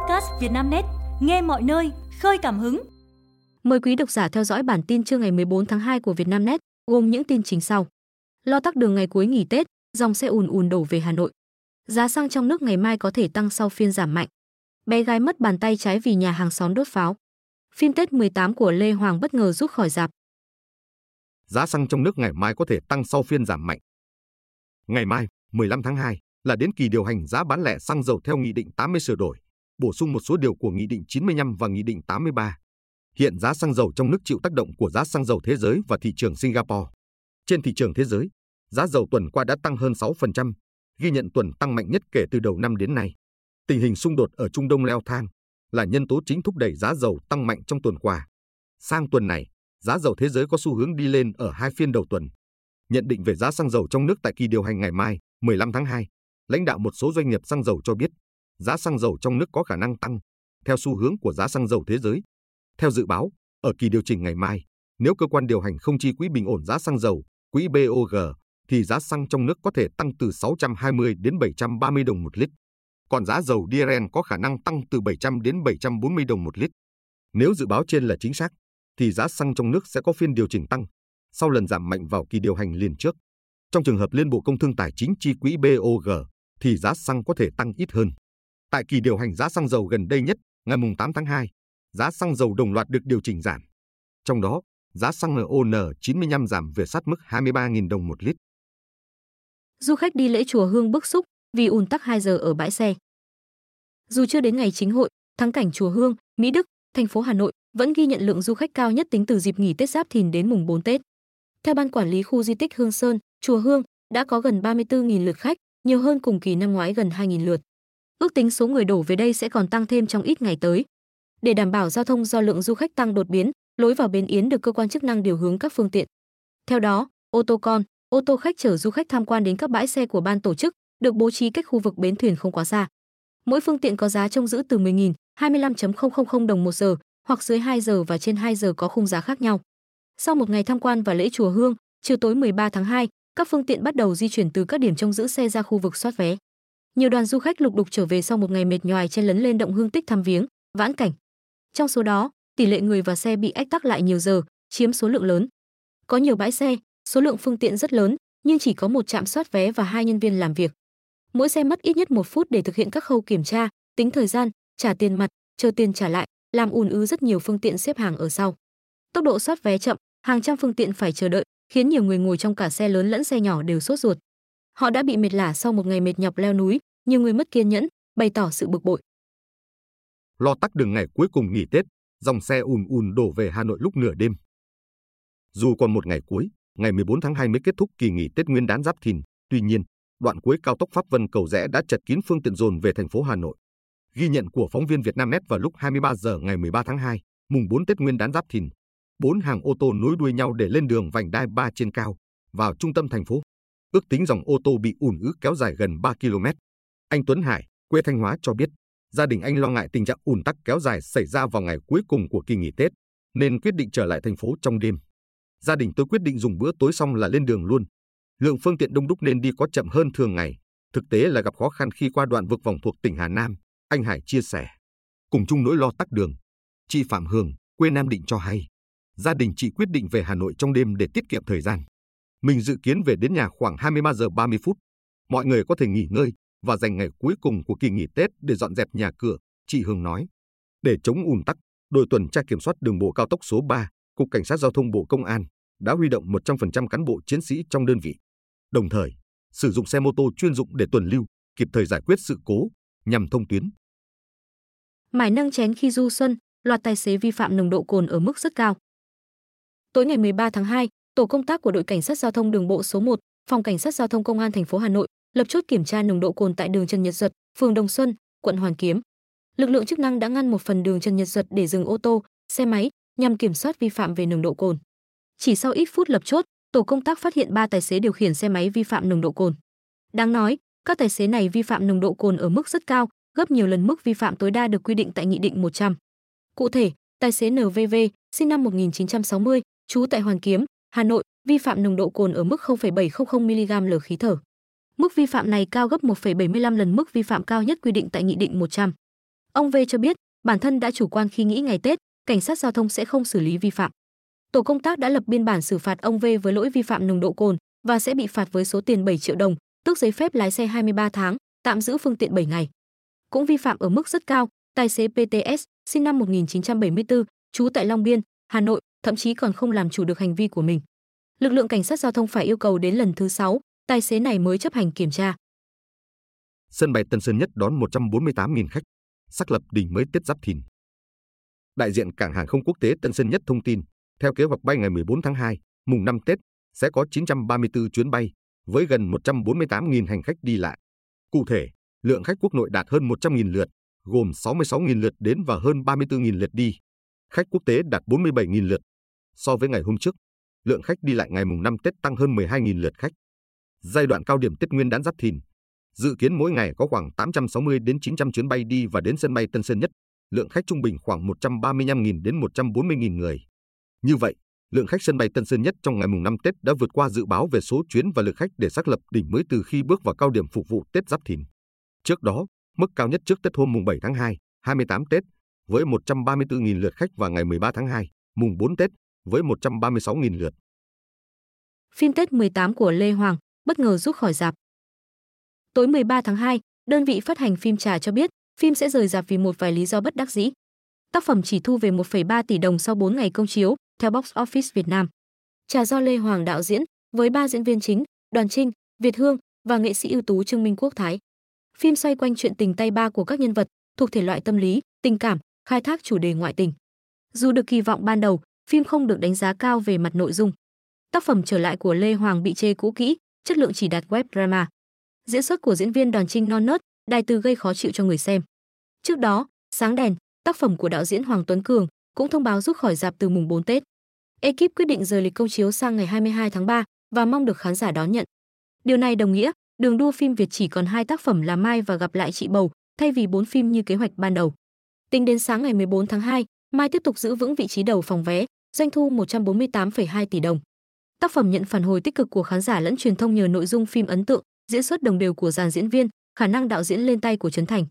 podcast Vietnamnet, nghe mọi nơi, khơi cảm hứng. Mời quý độc giả theo dõi bản tin trưa ngày 14 tháng 2 của Vietnamnet, gồm những tin chính sau. Lo tắc đường ngày cuối nghỉ Tết, dòng xe ùn ùn đổ về Hà Nội. Giá xăng trong nước ngày mai có thể tăng sau phiên giảm mạnh. Bé gái mất bàn tay trái vì nhà hàng xóm đốt pháo. Phim Tết 18 của Lê Hoàng bất ngờ rút khỏi dạp. Giá xăng trong nước ngày mai có thể tăng sau phiên giảm mạnh. Ngày mai, 15 tháng 2, là đến kỳ điều hành giá bán lẻ xăng dầu theo Nghị định 80 sửa đổi, bổ sung một số điều của Nghị định 95 và Nghị định 83. Hiện giá xăng dầu trong nước chịu tác động của giá xăng dầu thế giới và thị trường Singapore. Trên thị trường thế giới, giá dầu tuần qua đã tăng hơn 6%, ghi nhận tuần tăng mạnh nhất kể từ đầu năm đến nay. Tình hình xung đột ở Trung Đông leo thang là nhân tố chính thúc đẩy giá dầu tăng mạnh trong tuần qua. Sang tuần này, giá dầu thế giới có xu hướng đi lên ở hai phiên đầu tuần. Nhận định về giá xăng dầu trong nước tại kỳ điều hành ngày mai, 15 tháng 2, lãnh đạo một số doanh nghiệp xăng dầu cho biết, giá xăng dầu trong nước có khả năng tăng theo xu hướng của giá xăng dầu thế giới. Theo dự báo, ở kỳ điều chỉnh ngày mai, nếu cơ quan điều hành không chi quỹ bình ổn giá xăng dầu, quỹ BOG, thì giá xăng trong nước có thể tăng từ 620 đến 730 đồng một lít. Còn giá dầu diesel có khả năng tăng từ 700 đến 740 đồng một lít. Nếu dự báo trên là chính xác, thì giá xăng trong nước sẽ có phiên điều chỉnh tăng sau lần giảm mạnh vào kỳ điều hành liền trước. Trong trường hợp Liên Bộ Công Thương Tài chính chi quỹ BOG, thì giá xăng có thể tăng ít hơn. Tại kỳ điều hành giá xăng dầu gần đây nhất, ngày 8 tháng 2, giá xăng dầu đồng loạt được điều chỉnh giảm. Trong đó, giá xăng RON95 giảm về sát mức 23.000 đồng một lít. Du khách đi lễ chùa Hương bức xúc vì ùn tắc 2 giờ ở bãi xe. Dù chưa đến ngày chính hội, thắng cảnh chùa Hương, Mỹ Đức, thành phố Hà Nội vẫn ghi nhận lượng du khách cao nhất tính từ dịp nghỉ Tết Giáp Thìn đến mùng 4 Tết. Theo ban quản lý khu di tích Hương Sơn, chùa Hương đã có gần 34.000 lượt khách, nhiều hơn cùng kỳ năm ngoái gần 2.000 lượt. Ước tính số người đổ về đây sẽ còn tăng thêm trong ít ngày tới. Để đảm bảo giao thông do lượng du khách tăng đột biến, lối vào bến Yến được cơ quan chức năng điều hướng các phương tiện. Theo đó, ô tô con, ô tô khách chở du khách tham quan đến các bãi xe của ban tổ chức được bố trí cách khu vực bến thuyền không quá xa. Mỗi phương tiện có giá trông giữ từ 10.000, 25.000 đồng một giờ, hoặc dưới 2 giờ và trên 2 giờ có khung giá khác nhau. Sau một ngày tham quan và lễ chùa Hương, chiều tối 13 tháng 2, các phương tiện bắt đầu di chuyển từ các điểm trông giữ xe ra khu vực soát vé. Nhiều đoàn du khách lục đục trở về sau một ngày mệt nhoài chen lấn lên động hương tích thăm viếng, vãn cảnh. Trong số đó, tỷ lệ người và xe bị ách tắc lại nhiều giờ, chiếm số lượng lớn. Có nhiều bãi xe, số lượng phương tiện rất lớn, nhưng chỉ có một trạm soát vé và hai nhân viên làm việc. Mỗi xe mất ít nhất một phút để thực hiện các khâu kiểm tra, tính thời gian, trả tiền mặt, chờ tiền trả lại, làm ùn ứ rất nhiều phương tiện xếp hàng ở sau. Tốc độ soát vé chậm, hàng trăm phương tiện phải chờ đợi, khiến nhiều người ngồi trong cả xe lớn lẫn xe nhỏ đều sốt ruột. Họ đã bị mệt lả sau một ngày mệt nhọc leo núi, nhiều người mất kiên nhẫn, bày tỏ sự bực bội. Lo tắc đường ngày cuối cùng nghỉ Tết, dòng xe ùn ùn đổ về Hà Nội lúc nửa đêm. Dù còn một ngày cuối, ngày 14 tháng 2 mới kết thúc kỳ nghỉ Tết Nguyên đán Giáp Thìn, tuy nhiên, đoạn cuối cao tốc Pháp Vân Cầu Rẽ đã chật kín phương tiện dồn về thành phố Hà Nội. Ghi nhận của phóng viên Vietnamnet vào lúc 23 giờ ngày 13 tháng 2, mùng 4 Tết Nguyên đán Giáp Thìn, bốn hàng ô tô nối đuôi nhau để lên đường vành đai 3 trên cao, vào trung tâm thành phố. Ước tính dòng ô tô bị ùn ứ kéo dài gần 3 km. Anh Tuấn Hải, quê Thanh Hóa cho biết, gia đình anh lo ngại tình trạng ùn tắc kéo dài xảy ra vào ngày cuối cùng của kỳ nghỉ Tết, nên quyết định trở lại thành phố trong đêm. Gia đình tôi quyết định dùng bữa tối xong là lên đường luôn. Lượng phương tiện đông đúc nên đi có chậm hơn thường ngày. Thực tế là gặp khó khăn khi qua đoạn vực vòng thuộc tỉnh Hà Nam, anh Hải chia sẻ. Cùng chung nỗi lo tắc đường, chị Phạm Hường, quê Nam Định cho hay, gia đình chị quyết định về Hà Nội trong đêm để tiết kiệm thời gian. Mình dự kiến về đến nhà khoảng 23 giờ 30 phút. Mọi người có thể nghỉ ngơi và dành ngày cuối cùng của kỳ nghỉ Tết để dọn dẹp nhà cửa, chị Hương nói. Để chống ùn tắc, đội tuần tra kiểm soát đường bộ cao tốc số 3, Cục Cảnh sát Giao thông Bộ Công an đã huy động 100% cán bộ chiến sĩ trong đơn vị. Đồng thời, sử dụng xe mô tô chuyên dụng để tuần lưu, kịp thời giải quyết sự cố nhằm thông tuyến. Mải nâng chén khi du xuân, loạt tài xế vi phạm nồng độ cồn ở mức rất cao. Tối ngày 13 tháng 2, tổ công tác của đội cảnh sát giao thông đường bộ số 1, phòng cảnh sát giao thông công an thành phố Hà Nội lập chốt kiểm tra nồng độ cồn tại đường Trần Nhật Duật, phường Đồng Xuân, quận Hoàn Kiếm. Lực lượng chức năng đã ngăn một phần đường Trần Nhật Duật để dừng ô tô, xe máy nhằm kiểm soát vi phạm về nồng độ cồn. Chỉ sau ít phút lập chốt, tổ công tác phát hiện ba tài xế điều khiển xe máy vi phạm nồng độ cồn. Đáng nói, các tài xế này vi phạm nồng độ cồn ở mức rất cao, gấp nhiều lần mức vi phạm tối đa được quy định tại Nghị định 100. Cụ thể, tài xế NVV, sinh năm 1960, trú tại Hoàn Kiếm, Hà Nội, vi phạm nồng độ cồn ở mức 0,700 mg l khí thở. Mức vi phạm này cao gấp 1,75 lần mức vi phạm cao nhất quy định tại Nghị định 100. Ông V cho biết, bản thân đã chủ quan khi nghĩ ngày Tết, cảnh sát giao thông sẽ không xử lý vi phạm. Tổ công tác đã lập biên bản xử phạt ông V với lỗi vi phạm nồng độ cồn và sẽ bị phạt với số tiền 7 triệu đồng, tước giấy phép lái xe 23 tháng, tạm giữ phương tiện 7 ngày. Cũng vi phạm ở mức rất cao, tài xế PTS, sinh năm 1974, trú tại Long Biên, Hà Nội, thậm chí còn không làm chủ được hành vi của mình. Lực lượng cảnh sát giao thông phải yêu cầu đến lần thứ 6, tài xế này mới chấp hành kiểm tra. Sân bay Tân Sơn Nhất đón 148.000 khách, xác lập đỉnh mới Tết Giáp Thìn. Đại diện cảng hàng không quốc tế Tân Sơn Nhất thông tin, theo kế hoạch bay ngày 14 tháng 2, mùng 5 Tết, sẽ có 934 chuyến bay với gần 148.000 hành khách đi lại. Cụ thể, lượng khách quốc nội đạt hơn 100.000 lượt, gồm 66.000 lượt đến và hơn 34.000 lượt đi. Khách quốc tế đạt 47.000 lượt. So với ngày hôm trước, lượng khách đi lại ngày mùng 5 Tết tăng hơn 12.000 lượt khách. Giai đoạn cao điểm Tết Nguyên đán Giáp Thìn, dự kiến mỗi ngày có khoảng 860 đến 900 chuyến bay đi và đến sân bay Tân Sơn Nhất, lượng khách trung bình khoảng 135.000 đến 140.000 người. Như vậy, lượng khách sân bay Tân Sơn Nhất trong ngày mùng 5 Tết đã vượt qua dự báo về số chuyến và lượt khách để xác lập đỉnh mới từ khi bước vào cao điểm phục vụ Tết Giáp Thìn. Trước đó, mức cao nhất trước Tết hôm mùng 7 tháng 2, 28 Tết với 134.000 lượt khách và ngày 13 tháng 2, mùng 4 Tết với 136.000 lượt. Phim Tết 18 của Lê Hoàng bất ngờ rút khỏi dạp. Tối 13 tháng 2, đơn vị phát hành phim Trà cho biết phim sẽ rời dạp vì một vài lý do bất đắc dĩ. Tác phẩm chỉ thu về 1,3 tỷ đồng sau 4 ngày công chiếu, theo Box Office Việt Nam. Trà do Lê Hoàng đạo diễn, với ba diễn viên chính, Đoàn Trinh, Việt Hương và nghệ sĩ ưu tú Trương Minh Quốc Thái. Phim xoay quanh chuyện tình tay ba của các nhân vật, thuộc thể loại tâm lý, tình cảm, khai thác chủ đề ngoại tình. Dù được kỳ vọng ban đầu, phim không được đánh giá cao về mặt nội dung. Tác phẩm trở lại của Lê Hoàng bị chê cũ kỹ, chất lượng chỉ đạt web drama. Diễn xuất của diễn viên Đoàn Trinh non nớt, đài từ gây khó chịu cho người xem. Trước đó, Sáng đèn, tác phẩm của đạo diễn Hoàng Tuấn Cường cũng thông báo rút khỏi dạp từ mùng 4 Tết. Ekip quyết định rời lịch công chiếu sang ngày 22 tháng 3 và mong được khán giả đón nhận. Điều này đồng nghĩa, đường đua phim Việt chỉ còn hai tác phẩm là Mai và Gặp lại chị bầu, thay vì bốn phim như kế hoạch ban đầu. Tính đến sáng ngày 14 tháng 2, Mai tiếp tục giữ vững vị trí đầu phòng vé, doanh thu 148,2 tỷ đồng. Tác phẩm nhận phản hồi tích cực của khán giả lẫn truyền thông nhờ nội dung phim ấn tượng, diễn xuất đồng đều của dàn diễn viên, khả năng đạo diễn lên tay của Trấn Thành.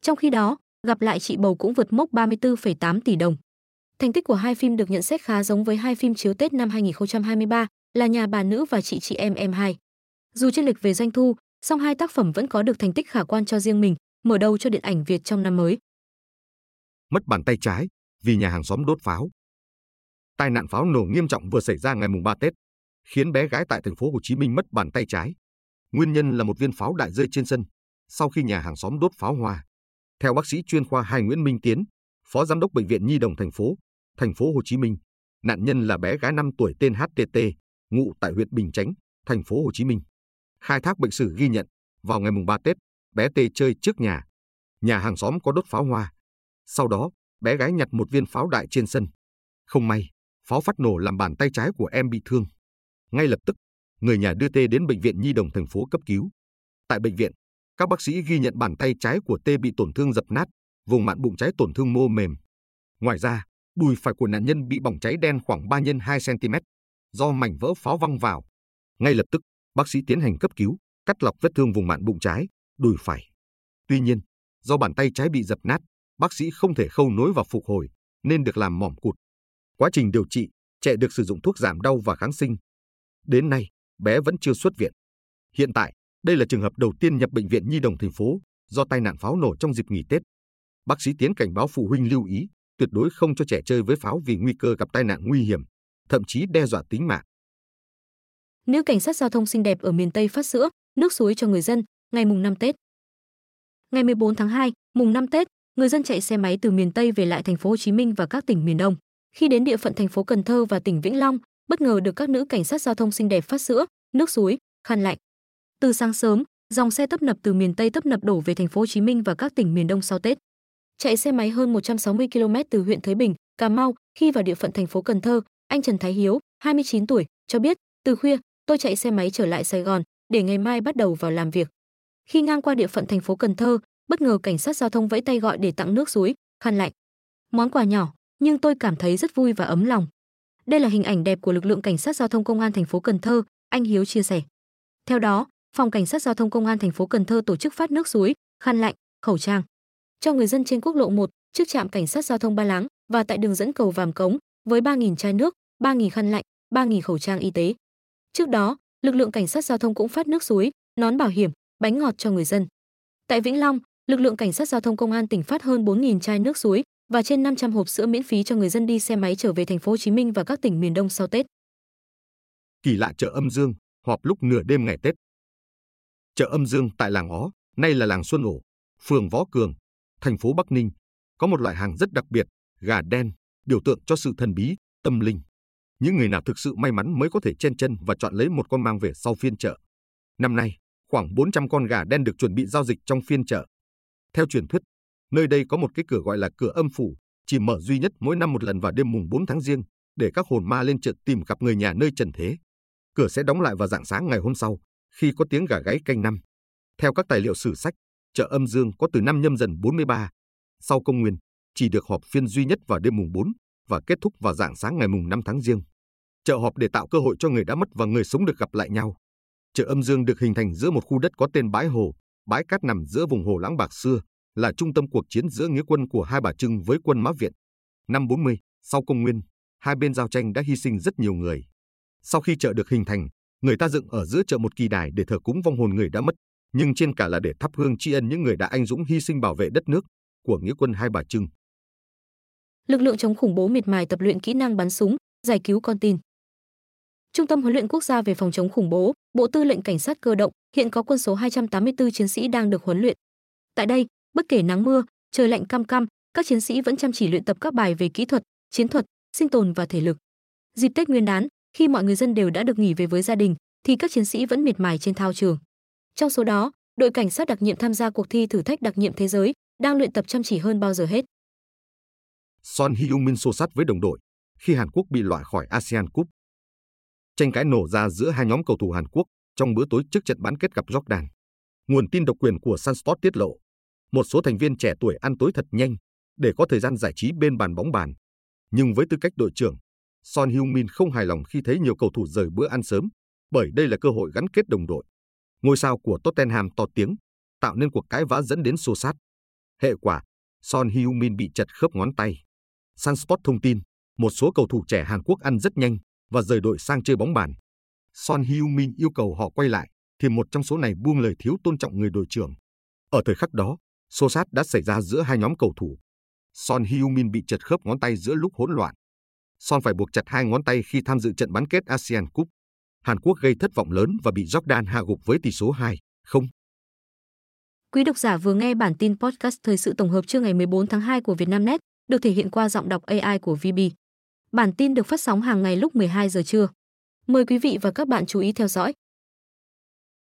Trong khi đó, gặp lại chị bầu cũng vượt mốc 34,8 tỷ đồng. Thành tích của hai phim được nhận xét khá giống với hai phim chiếu Tết năm 2023 là Nhà bà nữ và Chị chị em em hai. Dù chênh lệch về doanh thu, song hai tác phẩm vẫn có được thành tích khả quan cho riêng mình, mở đầu cho điện ảnh Việt trong năm mới. Mất bàn tay trái vì nhà hàng xóm đốt pháo. Tai nạn pháo nổ nghiêm trọng vừa xảy ra ngày mùng 3 Tết, khiến bé gái tại thành phố Hồ Chí Minh mất bàn tay trái. Nguyên nhân là một viên pháo đại rơi trên sân sau khi nhà hàng xóm đốt pháo hoa. Theo bác sĩ chuyên khoa 2 Nguyễn Minh Tiến, Phó Giám đốc Bệnh viện Nhi đồng thành phố, thành phố Hồ Chí Minh, nạn nhân là bé gái 5 tuổi tên HTT, ngụ tại huyện Bình Chánh, thành phố Hồ Chí Minh. Khai thác bệnh sử ghi nhận, vào ngày mùng 3 Tết, bé T chơi trước nhà. Nhà hàng xóm có đốt pháo hoa. Sau đó, bé gái nhặt một viên pháo đại trên sân. Không may, pháo phát nổ làm bàn tay trái của em bị thương. Ngay lập tức, người nhà đưa T đến bệnh viện Nhi đồng thành phố cấp cứu. Tại bệnh viện, các bác sĩ ghi nhận bàn tay trái của T bị tổn thương dập nát, vùng mạn bụng trái tổn thương mô mềm. Ngoài ra, đùi phải của nạn nhân bị bỏng cháy đen khoảng 3 x 2 cm do mảnh vỡ pháo văng vào. Ngay lập tức, bác sĩ tiến hành cấp cứu, cắt lọc vết thương vùng mạn bụng trái, đùi phải. Tuy nhiên, do bàn tay trái bị dập nát, bác sĩ không thể khâu nối và phục hồi, nên được làm mỏm cụt. Quá trình điều trị, trẻ được sử dụng thuốc giảm đau và kháng sinh. Đến nay, bé vẫn chưa xuất viện. Hiện tại, đây là trường hợp đầu tiên nhập bệnh viện Nhi đồng thành phố do tai nạn pháo nổ trong dịp nghỉ Tết. Bác sĩ Tiến cảnh báo phụ huynh lưu ý, tuyệt đối không cho trẻ chơi với pháo vì nguy cơ gặp tai nạn nguy hiểm, thậm chí đe dọa tính mạng. Nữ cảnh sát giao thông xinh đẹp ở miền Tây phát sữa, nước suối cho người dân, ngày mùng 5 Tết. Ngày 14 tháng 2, mùng 5 Tết, người dân chạy xe máy từ miền Tây về lại thành phố Hồ Chí Minh và các tỉnh miền Đông. Khi đến địa phận thành phố Cần Thơ và tỉnh Vĩnh Long, bất ngờ được các nữ cảnh sát giao thông xinh đẹp phát sữa, nước suối, khăn lạnh. Từ sáng sớm, dòng xe tấp nập từ miền Tây tấp nập đổ về thành phố Hồ Chí Minh và các tỉnh miền Đông sau Tết. Chạy xe máy hơn 160 km từ huyện Thới Bình, Cà Mau, khi vào địa phận thành phố Cần Thơ, anh Trần Thái Hiếu, 29 tuổi, cho biết, từ khuya, tôi chạy xe máy trở lại Sài Gòn để ngày mai bắt đầu vào làm việc. Khi ngang qua địa phận thành phố Cần Thơ, bất ngờ cảnh sát giao thông vẫy tay gọi để tặng nước suối, khăn lạnh. Món quà nhỏ, nhưng tôi cảm thấy rất vui và ấm lòng. Đây là hình ảnh đẹp của lực lượng cảnh sát giao thông công an thành phố Cần Thơ, anh Hiếu chia sẻ. Theo đó, Phòng Cảnh sát Giao thông Công an thành phố Cần Thơ tổ chức phát nước suối, khăn lạnh, khẩu trang. cho người dân trên quốc lộ 1, trước trạm cảnh sát giao thông Ba Láng và tại đường dẫn cầu Vàm Cống với 3.000 chai nước, 3.000 khăn lạnh, 3.000 khẩu trang y tế. Trước đó, lực lượng cảnh sát giao thông cũng phát nước suối, nón bảo hiểm, bánh ngọt cho người dân. Tại Vĩnh Long, lực lượng cảnh sát giao thông công an tỉnh phát hơn 4.000 chai nước suối và trên 500 hộp sữa miễn phí cho người dân đi xe máy trở về thành phố Hồ Chí Minh và các tỉnh miền Đông sau Tết. Kỳ lạ chợ Âm Dương, họp lúc nửa đêm ngày Tết. Chợ Âm Dương tại làng Ó, nay là làng Xuân Ổ, phường Võ Cường, thành phố Bắc Ninh, có một loại hàng rất đặc biệt, gà đen, biểu tượng cho sự thần bí, tâm linh. Những người nào thực sự may mắn mới có thể chen chân và chọn lấy một con mang về sau phiên chợ. Năm nay, khoảng 400 con gà đen được chuẩn bị giao dịch trong phiên chợ. Theo truyền thuyết, nơi đây có một cái cửa gọi là cửa âm phủ, chỉ mở duy nhất mỗi năm một lần vào đêm mùng 4 tháng riêng, để các hồn ma lên chợ tìm gặp người nhà nơi trần thế. Cửa sẽ đóng lại vào dạng sáng ngày hôm sau, khi có tiếng gà gáy canh năm. Theo các tài liệu sử sách, chợ âm dương có từ năm nhâm dần 43. Sau công nguyên, chỉ được họp phiên duy nhất vào đêm mùng 4 và kết thúc vào dạng sáng ngày mùng 5 tháng riêng. Chợ họp để tạo cơ hội cho người đã mất và người sống được gặp lại nhau. Chợ âm dương được hình thành giữa một khu đất có tên bãi hồ, bãi cát nằm giữa vùng hồ lãng bạc xưa, là trung tâm cuộc chiến giữa nghĩa quân của hai bà Trưng với quân Mã Viện. Năm 40, sau công nguyên, hai bên giao tranh đã hy sinh rất nhiều người. Sau khi chợ được hình thành, người ta dựng ở giữa chợ một kỳ đài để thờ cúng vong hồn người đã mất, nhưng trên cả là để thắp hương tri ân những người đã anh dũng hy sinh bảo vệ đất nước của nghĩa quân Hai Bà Trưng. Lực lượng chống khủng bố miệt mài tập luyện kỹ năng bắn súng, giải cứu con tin. Trung tâm huấn luyện quốc gia về phòng chống khủng bố, Bộ Tư lệnh Cảnh sát cơ động hiện có quân số 284 chiến sĩ đang được huấn luyện. Tại đây, bất kể nắng mưa, trời lạnh cam cam, các chiến sĩ vẫn chăm chỉ luyện tập các bài về kỹ thuật, chiến thuật, sinh tồn và thể lực. Dịp Tết Nguyên đán, khi mọi người dân đều đã được nghỉ về với gia đình, thì các chiến sĩ vẫn miệt mài trên thao trường. Trong số đó, đội cảnh sát đặc nhiệm tham gia cuộc thi thử thách đặc nhiệm thế giới đang luyện tập chăm chỉ hơn bao giờ hết. Son Heung-min xô sát với đồng đội khi Hàn Quốc bị loại khỏi ASEAN Cup. Tranh cãi nổ ra giữa hai nhóm cầu thủ Hàn Quốc trong bữa tối trước trận bán kết gặp Jordan. Nguồn tin độc quyền của Sunsport tiết lộ, một số thành viên trẻ tuổi ăn tối thật nhanh để có thời gian giải trí bên bàn bóng bàn. Nhưng với tư cách đội trưởng, Son Heung-min không hài lòng khi thấy nhiều cầu thủ rời bữa ăn sớm, bởi đây là cơ hội gắn kết đồng đội. Ngôi sao của Tottenham to tiếng, tạo nên cuộc cãi vã dẫn đến xô sát. Hệ quả, Son Heung-min bị chật khớp ngón tay. Sunsport thông tin, một số cầu thủ trẻ Hàn Quốc ăn rất nhanh và rời đội sang chơi bóng bàn. Son Heung-min yêu cầu họ quay lại, thì một trong số này buông lời thiếu tôn trọng người đội trưởng. Ở thời khắc đó, xô sát đã xảy ra giữa hai nhóm cầu thủ. Son Heung-min bị trật khớp ngón tay giữa lúc hỗn loạn. Son phải buộc chặt hai ngón tay khi tham dự trận bán kết ASEAN Cup. Hàn Quốc gây thất vọng lớn và bị Jordan hạ gục với tỷ số 2, không. Quý độc giả vừa nghe bản tin podcast thời sự tổng hợp trưa ngày 14 tháng 2 của Vietnamnet, được thể hiện qua giọng đọc AI của VB. Bản tin được phát sóng hàng ngày lúc 12 giờ trưa. Mời quý vị và các bạn chú ý theo dõi.